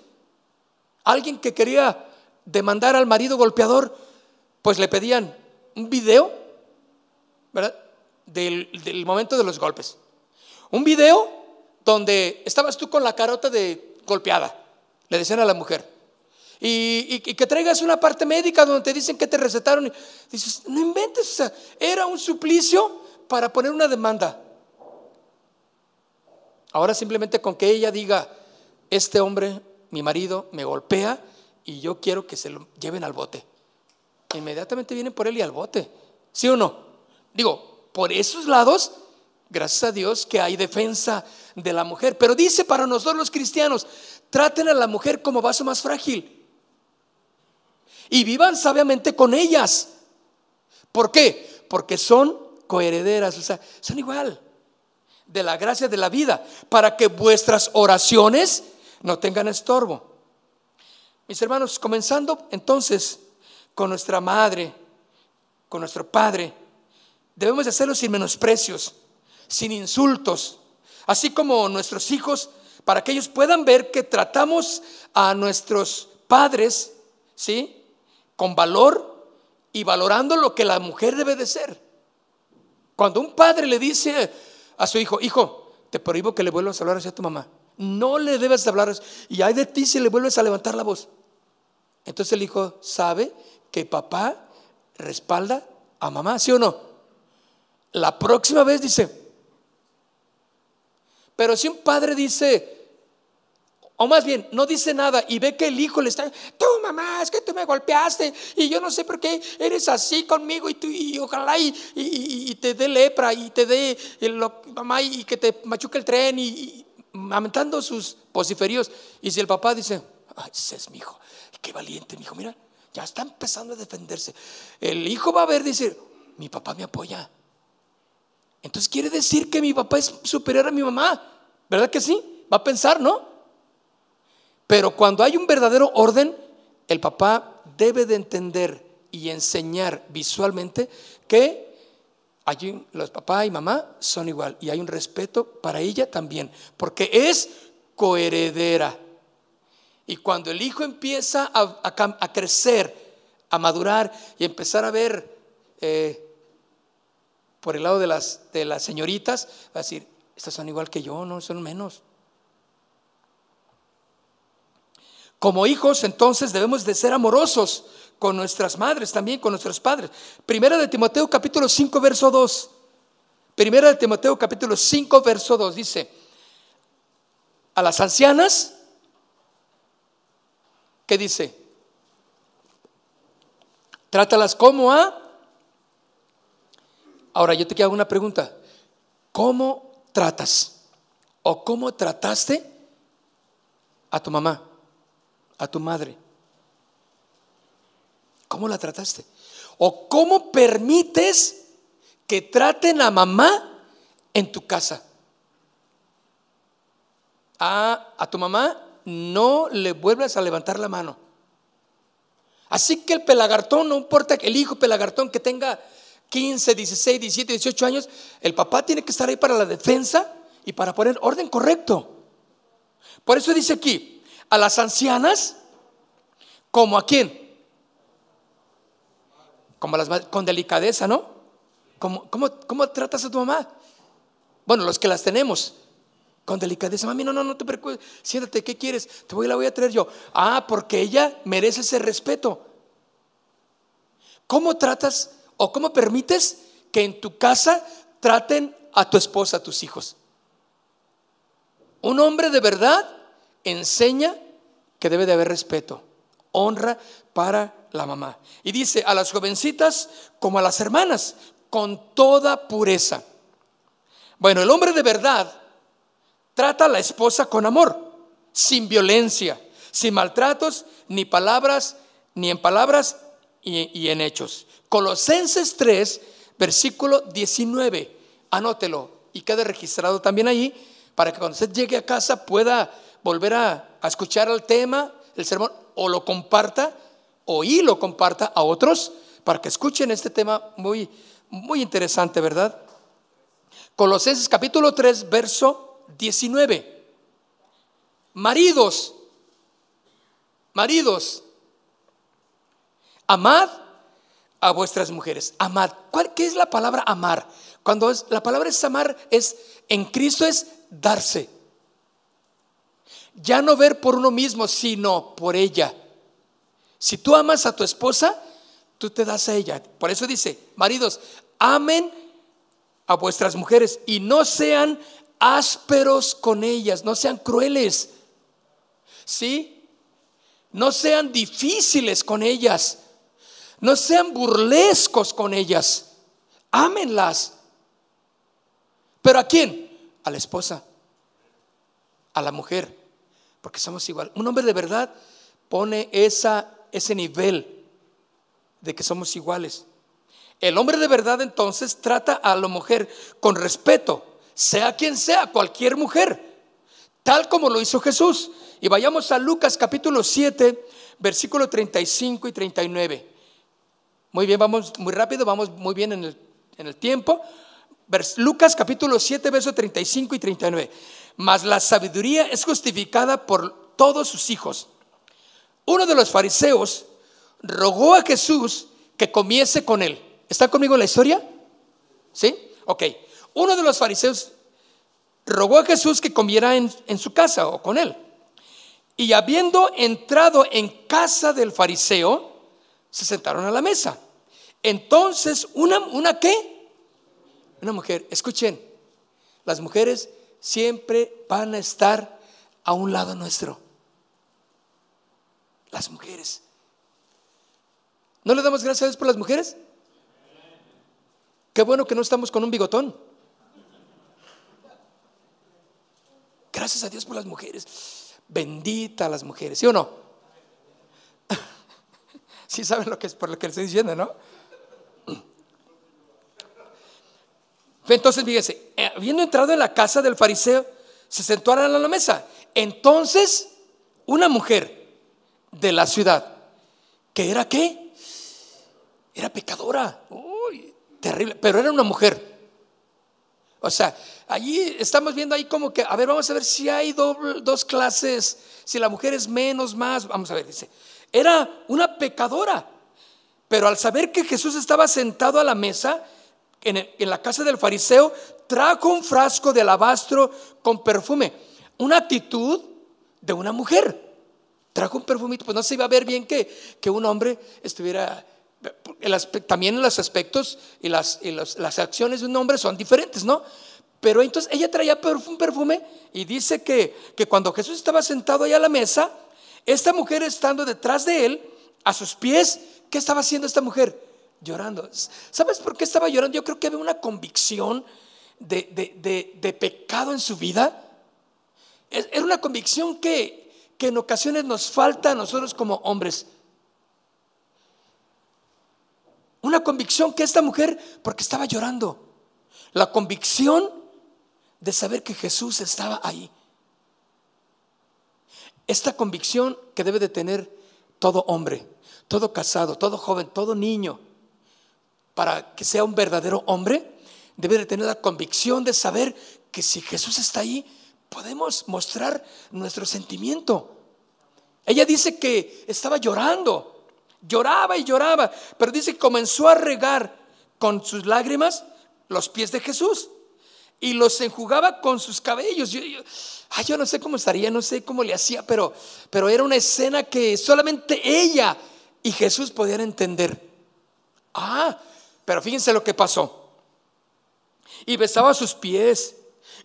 Speaker 1: Alguien que quería demandar al marido golpeador, pues le pedían un video, ¿verdad? Del, momento de los golpes. Un video donde estabas tú con la carota de golpeada, le decían a la mujer. Y, que traigas una parte médica donde te dicen que te recetaron. Dices, no inventes, era un suplicio para poner una demanda. Ahora simplemente con que ella diga, este hombre, mi marido, me golpea y yo quiero que se lo lleven al bote. Inmediatamente vienen por él y al bote. ¿Sí o no? Digo, por esos lados, gracias a Dios que hay defensa de la mujer. Pero dice para nosotros los cristianos, traten a la mujer como vaso más frágil y vivan sabiamente con ellas. ¿Por qué? Porque son coherederas, o sea, son igual de la gracia de la vida, para que vuestras oraciones no tengan estorbo. Mis hermanos, comenzando entonces con nuestra madre, con nuestro padre, debemos de hacerlo sin menosprecios, sin insultos, así como nuestros hijos, para que ellos puedan ver que tratamos a nuestros padres, ¿sí? Con valor y valorando lo que la mujer debe de ser. Cuando un padre le dice a su hijo, hijo, te prohíbo que le vuelvas a hablar así a tu mamá. No le debes hablar Y hay de ti si le vuelves a levantar la voz. Entonces el hijo sabe que papá respalda a mamá, ¿sí o no? La próxima vez dice, pero si un padre dice, o más bien, no dice nada y ve que el hijo le está, tú mamá, es que tú me golpeaste y yo no sé por qué eres así conmigo y tú y ojalá y, te dé lepra y te dé mamá y que te machuque el tren y, aumentando sus vociferios. Y si el papá dice, ay, ese es mi hijo, qué valiente mi hijo, mira, ya está empezando a defenderse. El hijo va a ver, dice, mi papá me apoya. Entonces quiere decir que mi papá es superior a mi mamá, ¿verdad que sí? Va a pensar, ¿no? Pero cuando hay un verdadero orden, el papá debe de entender y enseñar visualmente que allí los papá y mamá son igual y hay un respeto para ella también, porque es coheredera. Y cuando el hijo empieza a, crecer, a madurar y empezar a ver eh, por el lado de las, de las señoritas, va a decir, estas son igual que yo, no son menos. Como hijos, entonces debemos de ser amorosos con nuestras madres, también con nuestros padres. Primera de Timoteo capítulo 5, verso 2. Primera de Timoteo capítulo 5, verso 2 dice, a las ancianas, ¿qué dice? Trátalas como a... Ahora yo te hago una pregunta. ¿Cómo tratas? ¿O cómo trataste a tu mamá? A tu madre? ¿Cómo la trataste? ¿O cómo permites que traten a mamá en tu casa? A, a tu mamá no le vuelvas a levantar la mano. Así que el pelagartón, no importa el hijo pelagartón que tenga 15, 16, 17, 18 años, el papá tiene que estar ahí para la defensa y para poner orden correcto. Por eso dice aquí, a las ancianas como a quién? Como las con delicadeza, ¿no? ¿Cómo, cómo, tratas a tu mamá? Bueno, los que las tenemos, con delicadeza, mami, no, no, no te preocupes, siéntate, ¿qué quieres? Te voy, la voy a traer yo. Ah, porque ella merece ese respeto. ¿Cómo tratas o cómo permites que en tu casa traten a tu esposa, a tus hijos? Un hombre de verdad enseña que debe de haber respeto, honra para la mamá. Y dice a las jovencitas como a las hermanas, con toda pureza. Bueno, el hombre de verdad trata a la esposa con amor, sin violencia, sin maltratos, ni palabras, ni en palabras y, en hechos. Colosenses 3, versículo 19. Anótelo y quede registrado también ahí para que cuando usted llegue a casa pueda volver a, escuchar el tema, el sermón, o lo comparta, o y lo comparta a otros para que escuchen este tema muy, muy interesante, ¿verdad? Colosenses capítulo 3, verso 19. Maridos, maridos, amad a vuestras mujeres. Amad. ¿Cuál, ¿Qué es la palabra amar? Cuando la palabra es amar, es en Cristo es darse. Ya no ver por uno mismo, sino por ella. Si tú amas a tu esposa, tú te das a ella. Por eso dice, maridos, amen a vuestras mujeres y no sean ásperos con ellas, no sean crueles. ¿Sí? No sean difíciles con ellas. No sean burlescos con ellas. Ámenlas. ¿Pero a quién? A la esposa. A la mujer. Porque somos igual. Un hombre de verdad pone ese nivel de que somos iguales. El hombre de verdad entonces trata a la mujer con respeto, sea quien sea, cualquier mujer, tal como lo hizo Jesús. Y vayamos a Lucas capítulo 7, versículo 35 y 39. Muy bien, vamos muy rápido, vamos muy bien en el, tiempo. Lucas capítulo 7, verso 35 y 39. Mas la sabiduría es justificada por todos sus hijos. Uno de los fariseos rogó a Jesús que comiese con él. ¿Está conmigo la historia? ¿Sí? Ok. Uno de los fariseos rogó a Jesús que comiera en, en su casa o con él. Y habiendo entrado en casa del fariseo, se sentaron a la mesa. Entonces, ¿una, una qué? Una mujer. Escuchen, las mujeres siempre van a estar a un lado nuestro. Las mujeres. ¿No le damos gracias a Dios por las mujeres? Qué bueno que no estamos con un bigotón. Gracias a Dios por las mujeres. Bendita las mujeres, ¿sí o no? *laughs* Sí saben lo que es por lo que les estoy diciendo, ¿no? Entonces, fíjese, eh, habiendo entrado en la casa del fariseo, se sentó a la mesa. Entonces, una mujer de la ciudad, que era qué? Era pecadora. Uy, terrible, pero era una mujer. O sea, allí estamos viendo ahí como que, a ver, vamos a ver si hay dos clases, si la mujer es menos, más. Vamos a ver, dice, era una pecadora. Pero al saber que Jesús estaba sentado a la mesa en, la casa del fariseo, trajo un frasco de alabastro con perfume. Una actitud de una mujer. Trajo un perfumito, pues no se iba a ver bien que, que un hombre estuviera... también los aspectos y, las, las acciones de un hombre son diferentes, ¿no? Pero entonces ella traía un perfume y dice que, que cuando Jesús estaba sentado ahí a la mesa, esta mujer estando detrás de él, a sus pies, ¿qué estaba haciendo esta mujer? Llorando. ¿Sabes por qué estaba llorando? Yo creo que había una convicción de, pecado en su vida. Era una convicción que, que en ocasiones nos falta a nosotros como hombres. Una convicción que esta mujer, porque estaba llorando. La convicción de saber que Jesús estaba ahí. Esta convicción que debe de tener todo hombre, todo casado, todo joven, todo niño, para que sea un verdadero hombre, debe de tener la convicción de saber que si Jesús está ahí, podemos mostrar nuestro sentimiento. Ella dice que estaba llorando, lloraba y lloraba, pero dice que comenzó a regar con sus lágrimas los pies de Jesús y los enjugaba con sus cabellos. Yo, yo no sé cómo estaría, no sé cómo le hacía, pero, pero era una escena que solamente ella y Jesús podían entender. Ah, pero fíjense lo que pasó. Y besaba sus pies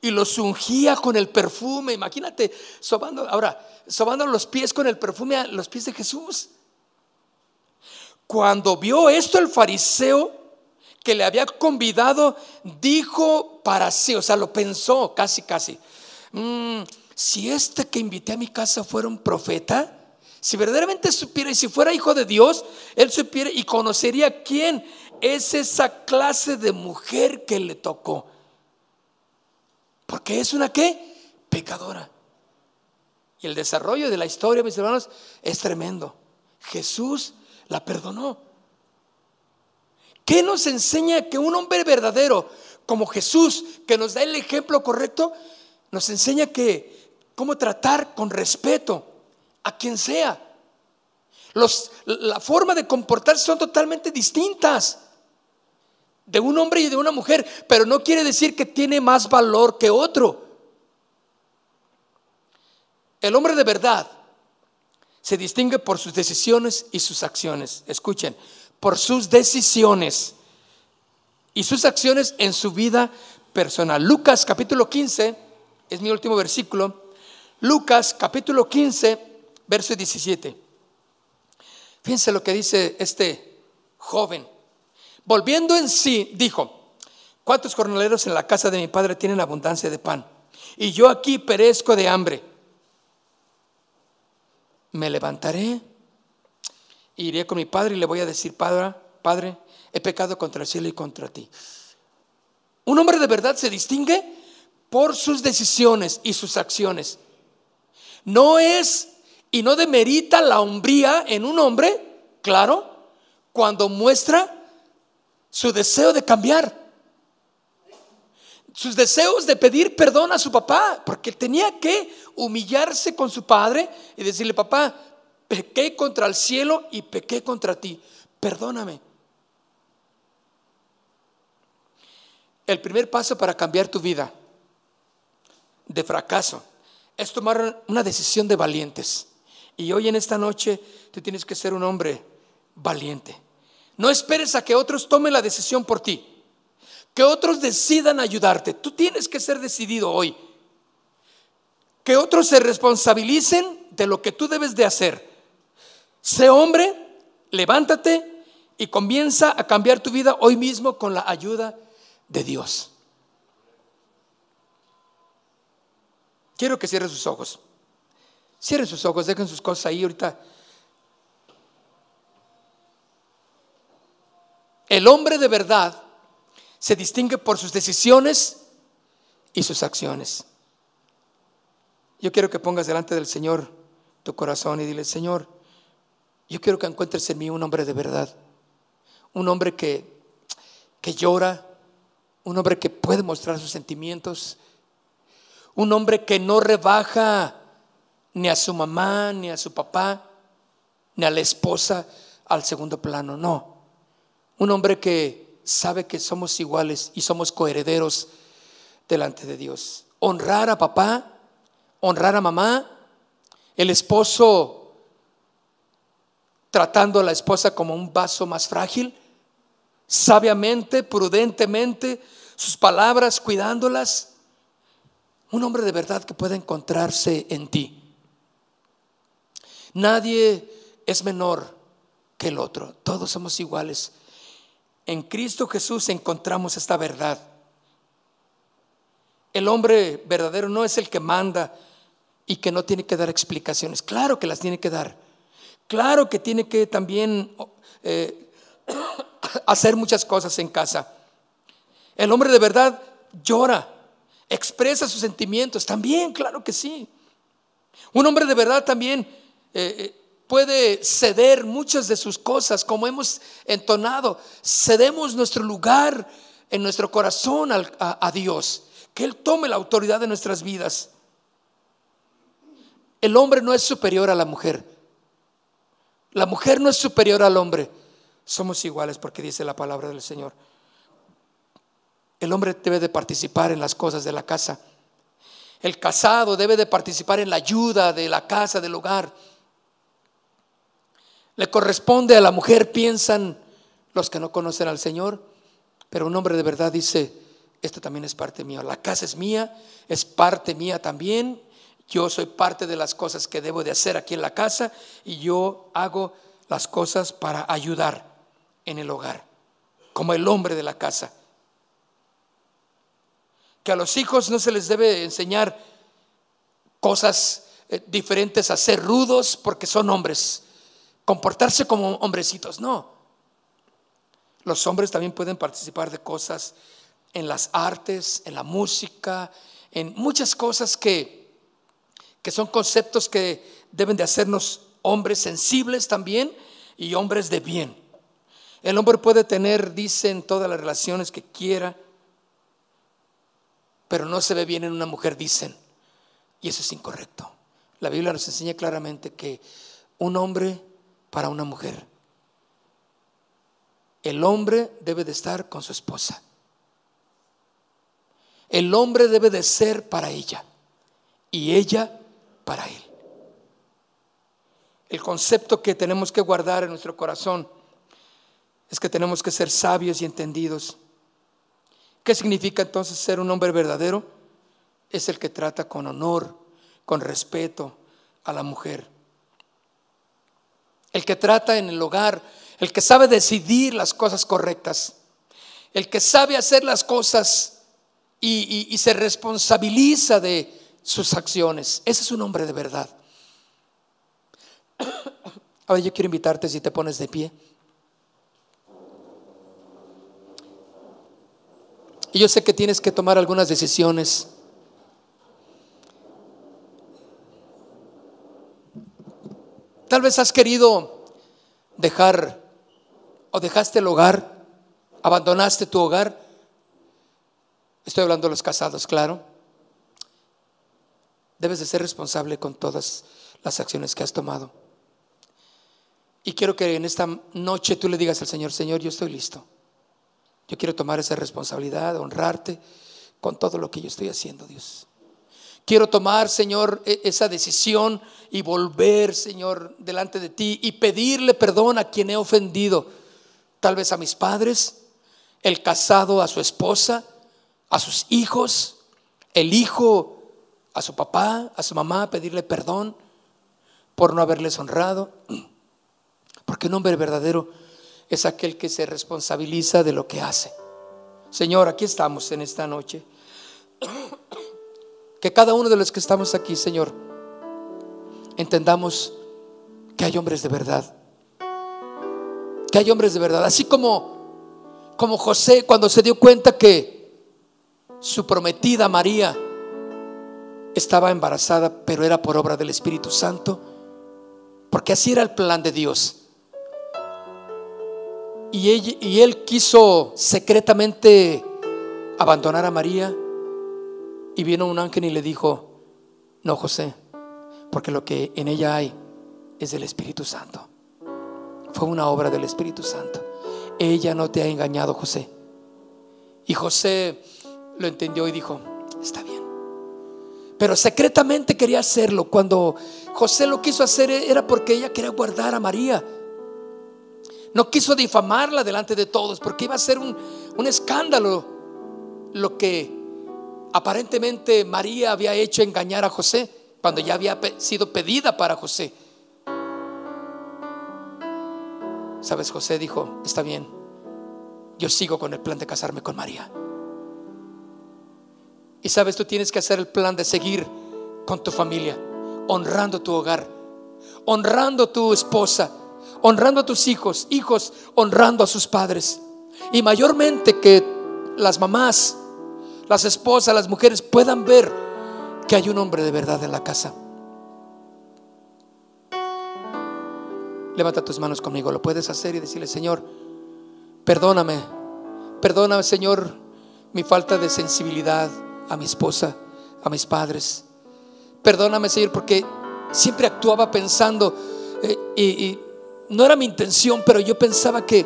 Speaker 1: y los ungía con el perfume. Imagínate, sobando, ahora, sobando los pies con el perfume a los pies de Jesús. Cuando vio esto el fariseo que le había convidado, dijo para sí, o sea, lo pensó casi, casi. Mm, si este que invité a mi casa fuera un profeta, si verdaderamente supiera y si fuera hijo de Dios, él supiera y conocería quién es esa clase de mujer que le tocó. Porque es una qué? Pecadora. Y el desarrollo de la historia, mis hermanos, es tremendo. Jesús la perdonó. ¿Qué nos enseña que un hombre verdadero como Jesús, que nos da el ejemplo correcto, nos enseña que cómo tratar con respeto a quien sea? Los, la forma de comportarse son totalmente distintas de un hombre y de una mujer, pero no quiere decir que tiene más valor que otro. El hombre de verdad se distingue por sus decisiones y sus acciones. Escuchen, por sus decisiones y sus acciones en su vida personal. Lucas capítulo 15 es mi último versículo. Lucas capítulo 15, verso 17. Fíjense lo que dice este joven. Volviendo en sí, dijo, ¿cuántos jornaleros en la casa de mi padre tienen abundancia de pan? Y yo aquí perezco de hambre me levantaré, iré con mi padre y le voy a decir, Padre, Padre, he pecado contra el cielo y contra ti. Un hombre de verdad se distingue por sus decisiones y sus acciones. No es y no demerita la hombría en un hombre, claro, cuando muestra su deseo de cambiar. Sus deseos de pedir perdón a su papá, porque tenía que humillarse con su padre y decirle, papá, pequé contra el cielo y pequé contra ti, perdóname. El primer paso para cambiar tu vida de fracaso es tomar una decisión de valientes. Y hoy en esta noche tú tienes que ser un hombre valiente. No esperes a que otros tomen la decisión por ti, que otros decidan ayudarte. Tú tienes que ser decidido hoy que otros se responsabilicen de lo que tú debes de hacer. Sé hombre, levántate y comienza a cambiar tu vida hoy mismo con la ayuda de Dios. Quiero que cierren sus ojos. Cierren sus ojos, dejen sus cosas ahí ahorita. El hombre de verdad se distingue por sus decisiones y sus acciones. Yo quiero que pongas delante del Señor tu corazón y dile, Señor, yo quiero que encuentres en mí un hombre de verdad, un hombre que, que llora, un hombre que puede mostrar sus sentimientos, un hombre que no rebaja ni a su mamá, ni a su papá, ni a la esposa al segundo plano, no. Un hombre que sabe que somos iguales y somos coherederos delante de Dios. Honrar a papá honrar a mamá, el esposo tratando a la esposa como un vaso más frágil, sabiamente, prudentemente, sus palabras cuidándolas. Un hombre de verdad que pueda encontrarse en ti. Nadie es menor que el otro, todos somos iguales. En Cristo Jesús encontramos esta verdad. El hombre verdadero no es el que manda, y que no tiene que dar explicaciones. Claro que las tiene que dar. Claro que tiene que también eh, *coughs* hacer muchas cosas en casa. El hombre de verdad llora, expresa sus sentimientos. También, claro que sí. Un hombre de verdad también eh, eh, puede ceder muchas de sus cosas, como hemos entonado. Cedemos nuestro lugar en nuestro corazón a Dios. Que Él tome la autoridad de nuestras vidas. El hombre no es superior a la mujer. La mujer no es superior al hombre. Somos iguales porque dice la palabra del Señor. El hombre debe de participar en las cosas de la casa. El casado debe de participar en la ayuda de la casa, del hogar. Le corresponde a la mujer, piensan los que no conocen al Señor, pero un hombre de verdad dice, esto también es parte mía, la casa es mía, es parte mía también, yo soy parte de las cosas que debo de hacer aquí en la casa y yo hago las cosas para ayudar en el hogar, como el hombre de la casa. Que a los hijos no se les debe enseñar cosas eh, diferentes a ser rudos porque son hombres, comportarse como hombrecitos, no. Los hombres también pueden participar de cosas en las artes, en la música, en muchas cosas que, que son conceptos que deben de hacernos hombres sensibles también y hombres de bien. El hombre puede tener, dicen, todas las relaciones que quiera, pero no se ve bien en una mujer, dicen. Y eso es incorrecto. La Biblia nos enseña claramente que un hombre para una mujer. El hombre debe de estar con su esposa. El hombre debe de ser para ella y ella para él. El concepto que tenemos que guardar en nuestro corazón es que tenemos que ser sabios y entendidos. ¿Qué significa entonces ser un hombre verdadero? Es el que trata con honor, con respeto a la mujer. El que trata en el hogar, el que sabe decidir las cosas correctas, el que sabe hacer las cosas y, se responsabiliza de sus acciones. Ese es un hombre de verdad. *coughs* Ahora yo quiero invitarte si te pones de pie. Y yo sé que tienes que tomar algunas decisiones. Tal vez has querido dejar o dejaste el hogar, abandonaste tu hogar. Estoy hablando de los casados, claro. Debes de ser responsable con todas las acciones que has tomado. Y quiero que en esta noche tú le digas al Señor, Señor, yo estoy listo. Yo quiero tomar esa responsabilidad, honrarte con todo lo que yo estoy haciendo, Dios. Quiero tomar, Señor, e-, esa decisión y volver, Señor, delante de ti y pedirle perdón a quien he ofendido. Tal vez a mis padres, el casado a su esposa, a sus hijos, el hijo a su papá, a su mamá, pedirle perdón por no haberles honrado. *clears throat* Porque un hombre verdadero es aquel que se responsabiliza de lo que hace. Señor, aquí estamos en esta noche. *clears throat* Que cada uno de los que estamos aquí, Señor, entendamos que hay hombres de verdad. Que hay hombres de verdad. Así como, como José cuando se dio cuenta que su prometida María estaba embarazada, pero era por obra del Espíritu Santo. Porque así era el plan de Dios y, él, quiso secretamente abandonar a María. Y vino un ángel y le dijo, no José, porque lo que en ella hay es del Espíritu Santo. Fue una obra del Espíritu Santo. Ella no te ha engañado, José. Y José lo entendió y dijo, está bien. Pero secretamente quería hacerlo. Cuando José lo quiso hacer era porque ella quería guardar a María. No quiso difamarla delante de todos porque iba a ser un, escándalo lo que aparentemente María había hecho engañar a José cuando ya había sido pedida para José. Sabes, José dijo, está bien, yo sigo con el plan de casarme con María. Y sabes, tú tienes que hacer el plan de seguir con tu familia, honrando tu hogar, honrando tu esposa, honrando a tus hijos, hijos honrando a sus padres. Y mayormente que las mamás, las esposas, las mujeres puedan ver que hay un hombre de verdad en la casa. Levanta tus manos conmigo, lo puedes hacer y decirle, Señor, perdóname, perdóname, Señor, mi falta de sensibilidad a mi esposa, a mis padres. Perdóname, Señor, porque siempre actuaba pensando eh, y no era mi intención, pero yo pensaba que,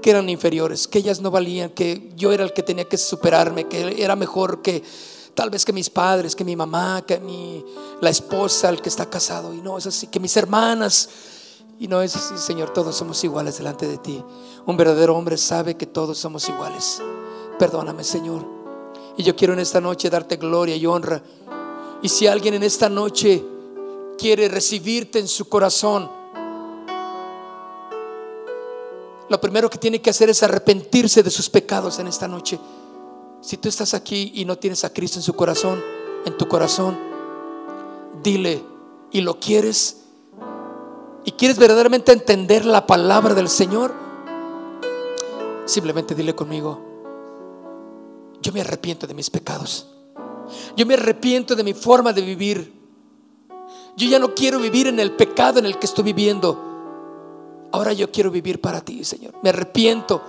Speaker 1: que eran inferiores, que ellas no valían, que yo era el que tenía que superarme, que era mejor que tal vez que mis padres, que mi mamá, que mi, la esposa, el que está casado. Y no es así, que mis hermanas. Y no es así, Señor, todos somos iguales delante de ti. Un verdadero hombre sabe que todos somos iguales. Perdóname, Señor. Y yo quiero en esta noche darte gloria y honra. Y si alguien en esta noche quiere recibirte en su corazón, lo primero que tiene que hacer es arrepentirse de sus pecados en esta noche. Si tú estás aquí y no tienes a Cristo en su corazón, en tu corazón, dile y lo quieres y quieres verdaderamente entender la palabra del Señor, simplemente dile conmigo, yo me arrepiento de mis pecados. Yo me arrepiento de mi forma de vivir. Yo ya no quiero vivir en el pecado en el que estoy viviendo. Ahora yo quiero vivir para ti, Señor. Me arrepiento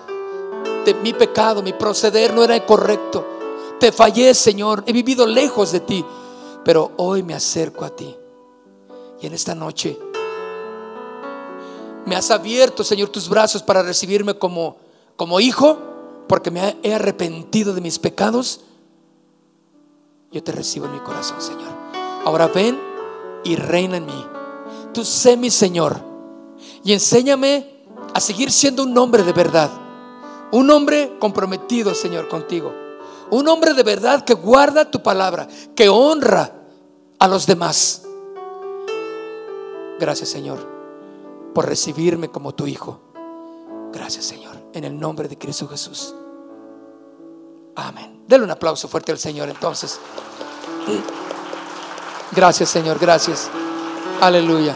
Speaker 1: de mi pecado, mi proceder no era correcto. Te fallé, Señor. He vivido lejos de ti. Pero hoy me acerco a ti. Y en esta noche me has abierto, Señor, tus brazos para recibirme como, como hijo, porque me he arrepentido de mis pecados. Yo te recibo en mi corazón, Señor. Ahora ven y reina en mí. Tú sé mi Señor y enséñame a seguir siendo un hombre de verdad. Un hombre comprometido, Señor, contigo. Un hombre de verdad que guarda tu palabra, que honra a los demás. Gracias, Señor, por recibirme como tu hijo. Gracias, Señor, en el nombre de Cristo Jesús. Amén. Denle un aplauso fuerte al Señor entonces. Gracias, Señor, gracias. Aleluya.